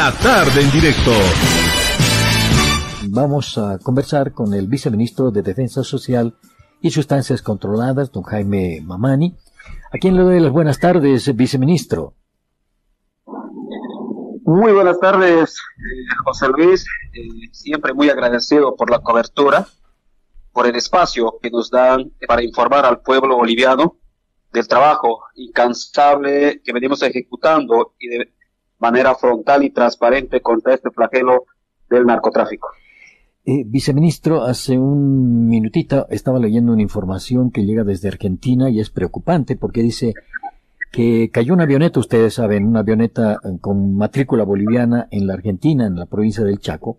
La tarde en directo. Vamos a conversar con el viceministro de Defensa Social y Sustancias Controladas, don Jaime Mamani. ¿A quién le doy las buenas tardes, viceministro? Muy buenas tardes, eh, José Luis. Eh, siempre muy agradecido por la cobertura, por el espacio que nos dan para informar al pueblo boliviano del trabajo incansable que venimos ejecutando y de manera frontal y transparente contra este flagelo del narcotráfico. Eh, viceministro, hace un minutito estaba leyendo una información que llega desde Argentina y es preocupante porque dice que cayó una avioneta, ustedes saben, una avioneta con matrícula boliviana en la Argentina, en la provincia del Chaco,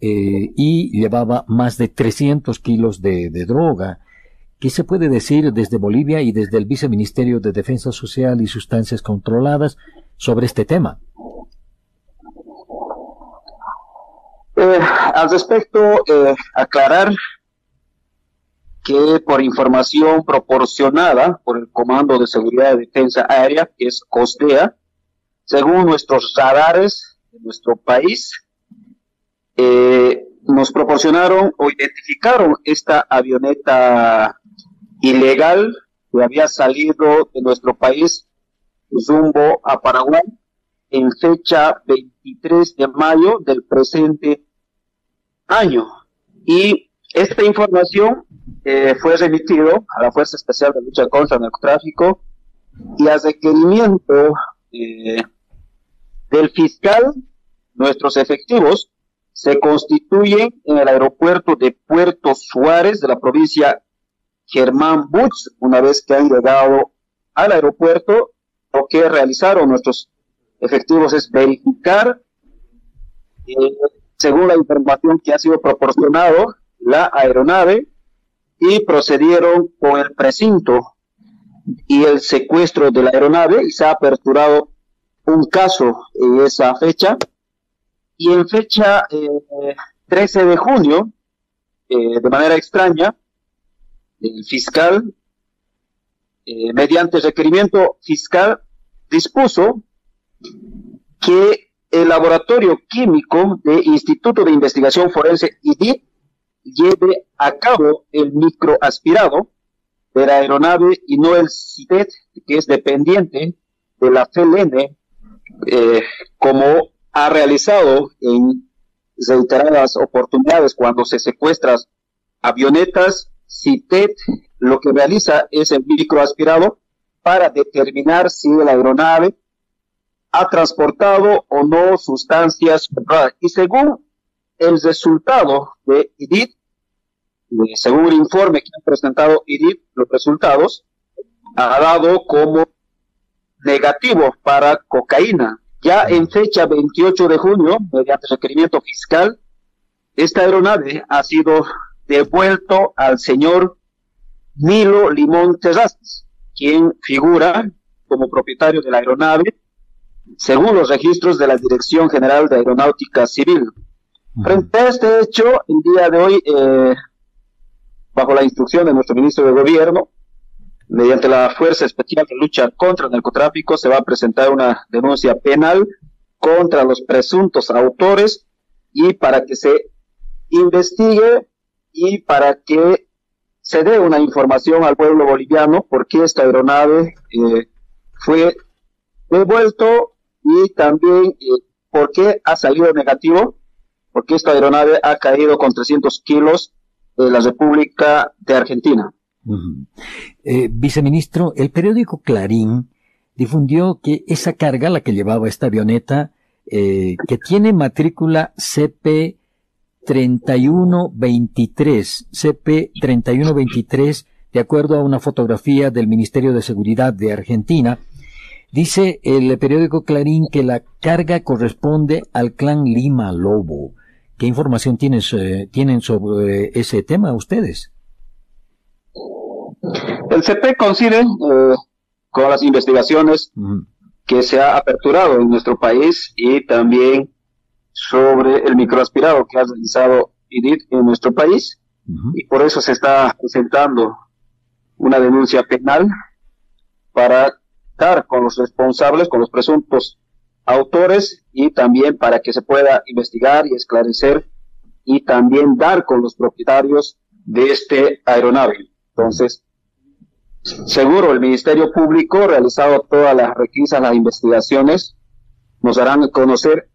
eh, y llevaba más de 300 kilos de, de droga. ¿Qué se puede decir desde Bolivia y desde el Viceministerio de Defensa Social y Sustancias Controladas sobre este tema? Eh, al respecto, eh, aclarar que por información proporcionada por el Comando de Seguridad y Defensa Aérea, que es COSDEA, según nuestros radares de nuestro país, eh, nos proporcionaron o identificaron esta avioneta ilegal que había salido de nuestro país rumbo a Paraguay en fecha 23 de mayo del presente año. Y esta información eh, fue remitido a la Fuerza Especial de Lucha contra el Narcotráfico y a requerimiento eh, del fiscal, nuestros efectivos se constituyen en el aeropuerto de Puerto Suárez de la provincia Germán Butz, una vez que han llegado al aeropuerto, lo que realizaron nuestros efectivos es verificar eh, según la información que ha sido proporcionado, la aeronave y procedieron con el precinto y el secuestro de la aeronave y se ha aperturado un caso en esa fecha. Y en fecha 13 eh, de junio, eh, de manera extraña, el fiscal, eh, mediante requerimiento fiscal, dispuso que el laboratorio químico del Instituto de Investigación Forense IDIT lleve a cabo el microaspirado de la aeronave y no el CITET, que es dependiente de la FLN, eh, como ha realizado en reiteradas oportunidades cuando se secuestran avionetas, CITET lo que realiza es el microaspirado para determinar si la aeronave ha transportado o no sustancias Y según el resultado de IDIT, según el informe que ha presentado IDIT, los resultados, ha dado como negativo para cocaína. Ya en fecha 28 de junio, mediante requerimiento fiscal, esta aeronave ha sido devuelto al señor Milo Limón Terrazas, quien figura como propietario de la aeronave según los registros de la Dirección General de Aeronáutica Civil. Frente a este hecho, el día de hoy, eh, bajo la instrucción de nuestro ministro de Gobierno, mediante la Fuerza Especial de Lucha contra el Narcotráfico, se va a presentar una denuncia penal contra los presuntos autores y para que se investigue y para que se dé una información al pueblo boliviano por qué esta aeronave eh, fue devuelto y también eh, por qué ha salido negativo, porque esta aeronave ha caído con 300 kilos de la República de Argentina. Eh, viceministro, el periódico Clarín difundió que esa carga, la que llevaba esta avioneta, que tiene matrícula CP 3123, CP 3123, de acuerdo a una fotografía del Ministerio de Seguridad de Argentina, Dice el periódico Clarín que la carga corresponde al clan Lima Lobo. ¿Qué información eh, tienen sobre ese tema ustedes? El CP coincide eh, con las investigaciones que se ha aperturado en nuestro país y también sobre el microaspirado que ha realizado IDIT en nuestro país y por eso se está presentando una denuncia penal para con los responsables, con los presuntos autores y también para que se pueda investigar y esclarecer y también dar con los propietarios de este aeronave. Entonces, seguro el Ministerio Público, realizado todas las requisas, las investigaciones, nos harán conocer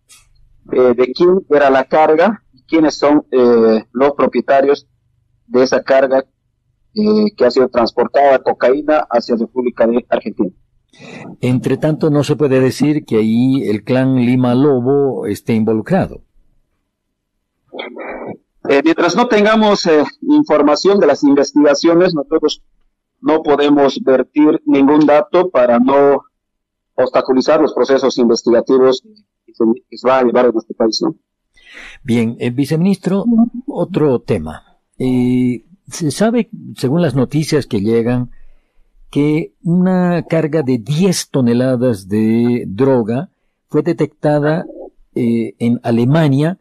eh, de quién era la carga quiénes son eh, los propietarios de esa carga eh, que ha sido transportada cocaína hacia República de Argentina. Entre tanto, no se puede decir que ahí el clan Lima Lobo esté involucrado. Eh, mientras no tengamos eh, información de las investigaciones, nosotros no podemos vertir ningún dato para no obstaculizar los procesos investigativos que se, va a llevar en nuestro país. Bien, el viceministro, otro tema. se sabe, según las noticias que llegan, que una carga de 10 toneladas de droga fue detectada eh, en Alemania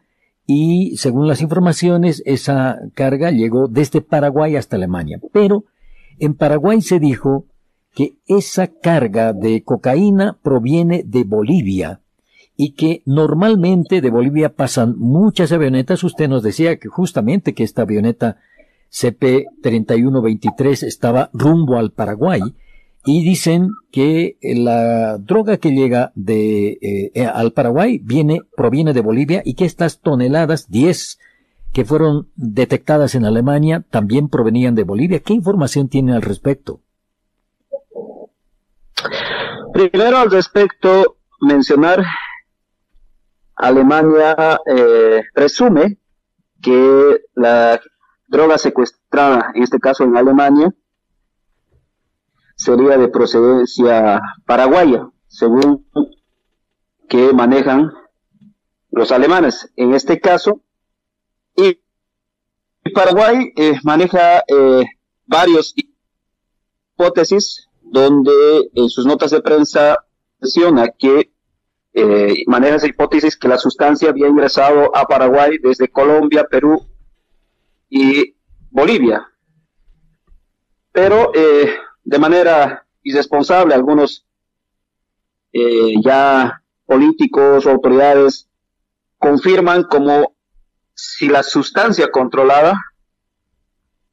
y según las informaciones esa carga llegó desde Paraguay hasta Alemania. Pero en Paraguay se dijo que esa carga de cocaína proviene de Bolivia y que normalmente de Bolivia pasan muchas avionetas. Usted nos decía que justamente que esta avioneta CP3123 estaba rumbo al Paraguay y dicen que la droga que llega de eh, eh, al Paraguay viene proviene de Bolivia y que estas toneladas 10 que fueron detectadas en Alemania también provenían de Bolivia. ¿Qué información tiene al respecto? Primero al respecto mencionar Alemania eh, presume que la droga secuestrada, en este caso en Alemania, sería de procedencia paraguaya, según que manejan los alemanes en este caso. Y Paraguay eh, maneja eh, varios hipótesis donde en sus notas de prensa menciona que eh, maneja esa hipótesis que la sustancia había ingresado a Paraguay desde Colombia, Perú y Bolivia. Pero eh, de manera irresponsable, algunos eh, ya políticos o autoridades confirman como si la sustancia controlada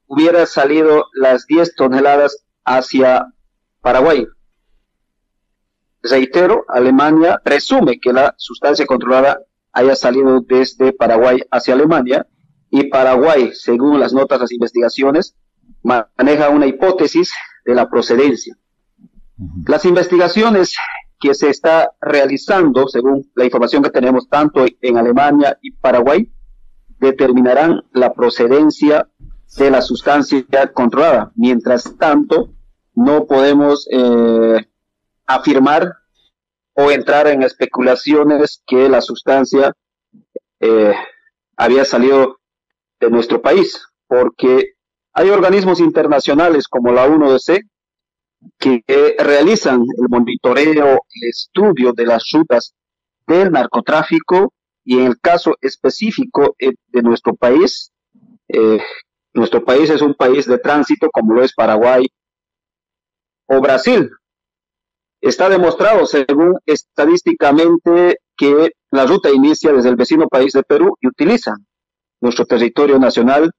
hubiera salido las 10 toneladas hacia Paraguay. Reitero, Alemania presume que la sustancia controlada haya salido desde Paraguay hacia Alemania y Paraguay, según las notas de las investigaciones, maneja una hipótesis de la procedencia. Las investigaciones que se está realizando, según la información que tenemos tanto en Alemania y Paraguay, determinarán la procedencia de la sustancia controlada. Mientras tanto, no podemos eh, afirmar o entrar en especulaciones que la sustancia eh, había salido de nuestro país, porque hay organismos internacionales como la UNODC que realizan el monitoreo, el estudio de las rutas del narcotráfico y en el caso específico eh, de nuestro país, eh, nuestro país es un país de tránsito como lo es Paraguay o Brasil. Está demostrado, según estadísticamente, que la ruta inicia desde el vecino país de Perú y utiliza nuestro territorio nacional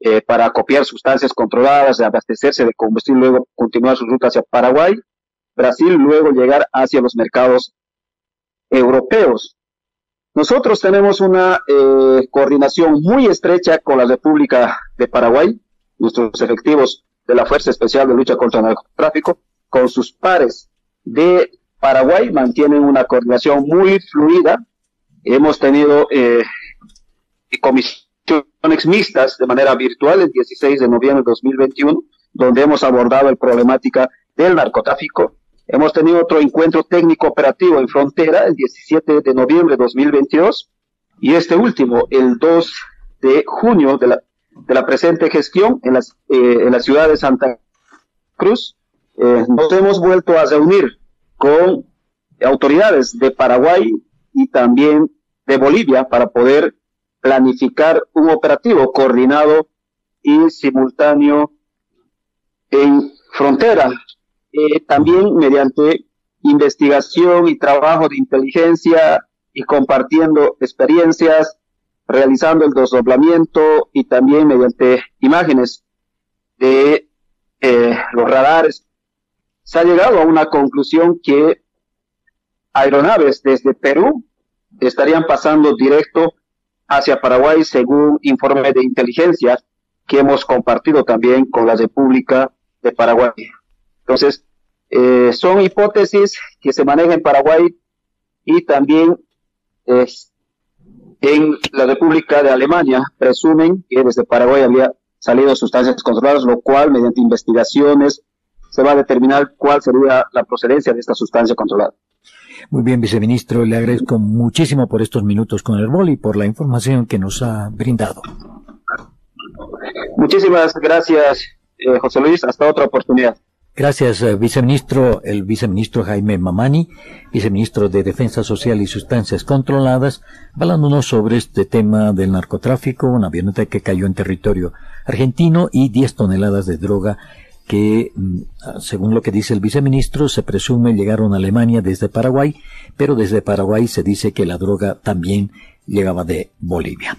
eh, para copiar sustancias controladas, abastecerse de combustible, luego continuar su ruta hacia Paraguay, Brasil, luego llegar hacia los mercados europeos. Nosotros tenemos una eh, coordinación muy estrecha con la República de Paraguay, nuestros efectivos de la Fuerza Especial de Lucha contra el Narcotráfico, con sus pares de Paraguay, mantienen una coordinación muy fluida. Hemos tenido eh, comisiones mixtas de manera virtual el 16 de noviembre de 2021, donde hemos abordado la problemática del narcotráfico. Hemos tenido otro encuentro técnico operativo en frontera el 17 de noviembre de 2022 y este último el 2 de junio de la, de la presente gestión en, las, eh, en la ciudad de Santa Cruz. Eh, nos hemos vuelto a reunir con autoridades de Paraguay y también de Bolivia para poder planificar un operativo coordinado y simultáneo en frontera. Eh, también mediante investigación y trabajo de inteligencia y compartiendo experiencias, realizando el desdoblamiento y también mediante imágenes de eh, los radares, se ha llegado a una conclusión que aeronaves desde Perú estarían pasando directo hacia Paraguay según informe de inteligencia que hemos compartido también con la República de Paraguay. Entonces, eh, son hipótesis que se manejan en Paraguay y también en la República de Alemania presumen que desde Paraguay había salido sustancias controladas, lo cual mediante investigaciones se va a determinar cuál sería la procedencia de esta sustancia controlada. Muy bien, viceministro, le agradezco muchísimo por estos minutos con el BOL y por la información que nos ha brindado. Muchísimas gracias, eh, José Luis. Hasta otra oportunidad. Gracias, eh, viceministro. El viceministro Jaime Mamani, viceministro de Defensa Social y Sustancias Controladas, hablándonos sobre este tema del narcotráfico, una avioneta que cayó en territorio argentino y 10 toneladas de droga que, mm, según lo que dice el viceministro, se presume llegaron a Alemania desde Paraguay, pero desde Paraguay se dice que la droga también llegaba de Bolivia.